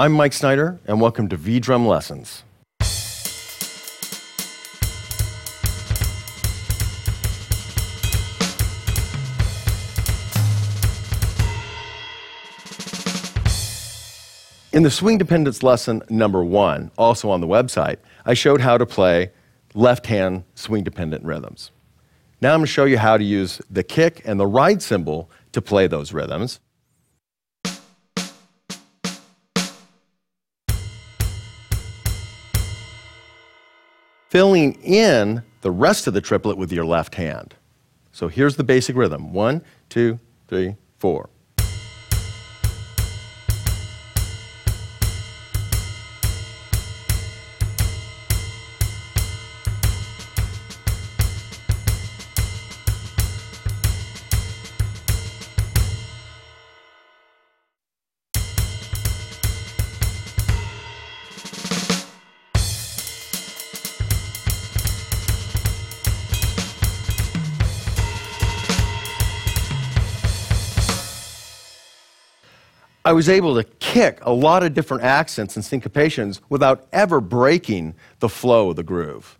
I'm Mike Snyder, and welcome to V Drum Lessons. In the swing dependence lesson number one, also on the website, I showed how to play left hand swing dependent rhythms. Now I'm going to show you how to use the kick and the ride cymbal to play those rhythms. Filling in the rest of the triplet with your left hand. So here's the basic rhythm one, two, three, four. I was able to kick a lot of different accents and syncopations without ever breaking the flow of the groove.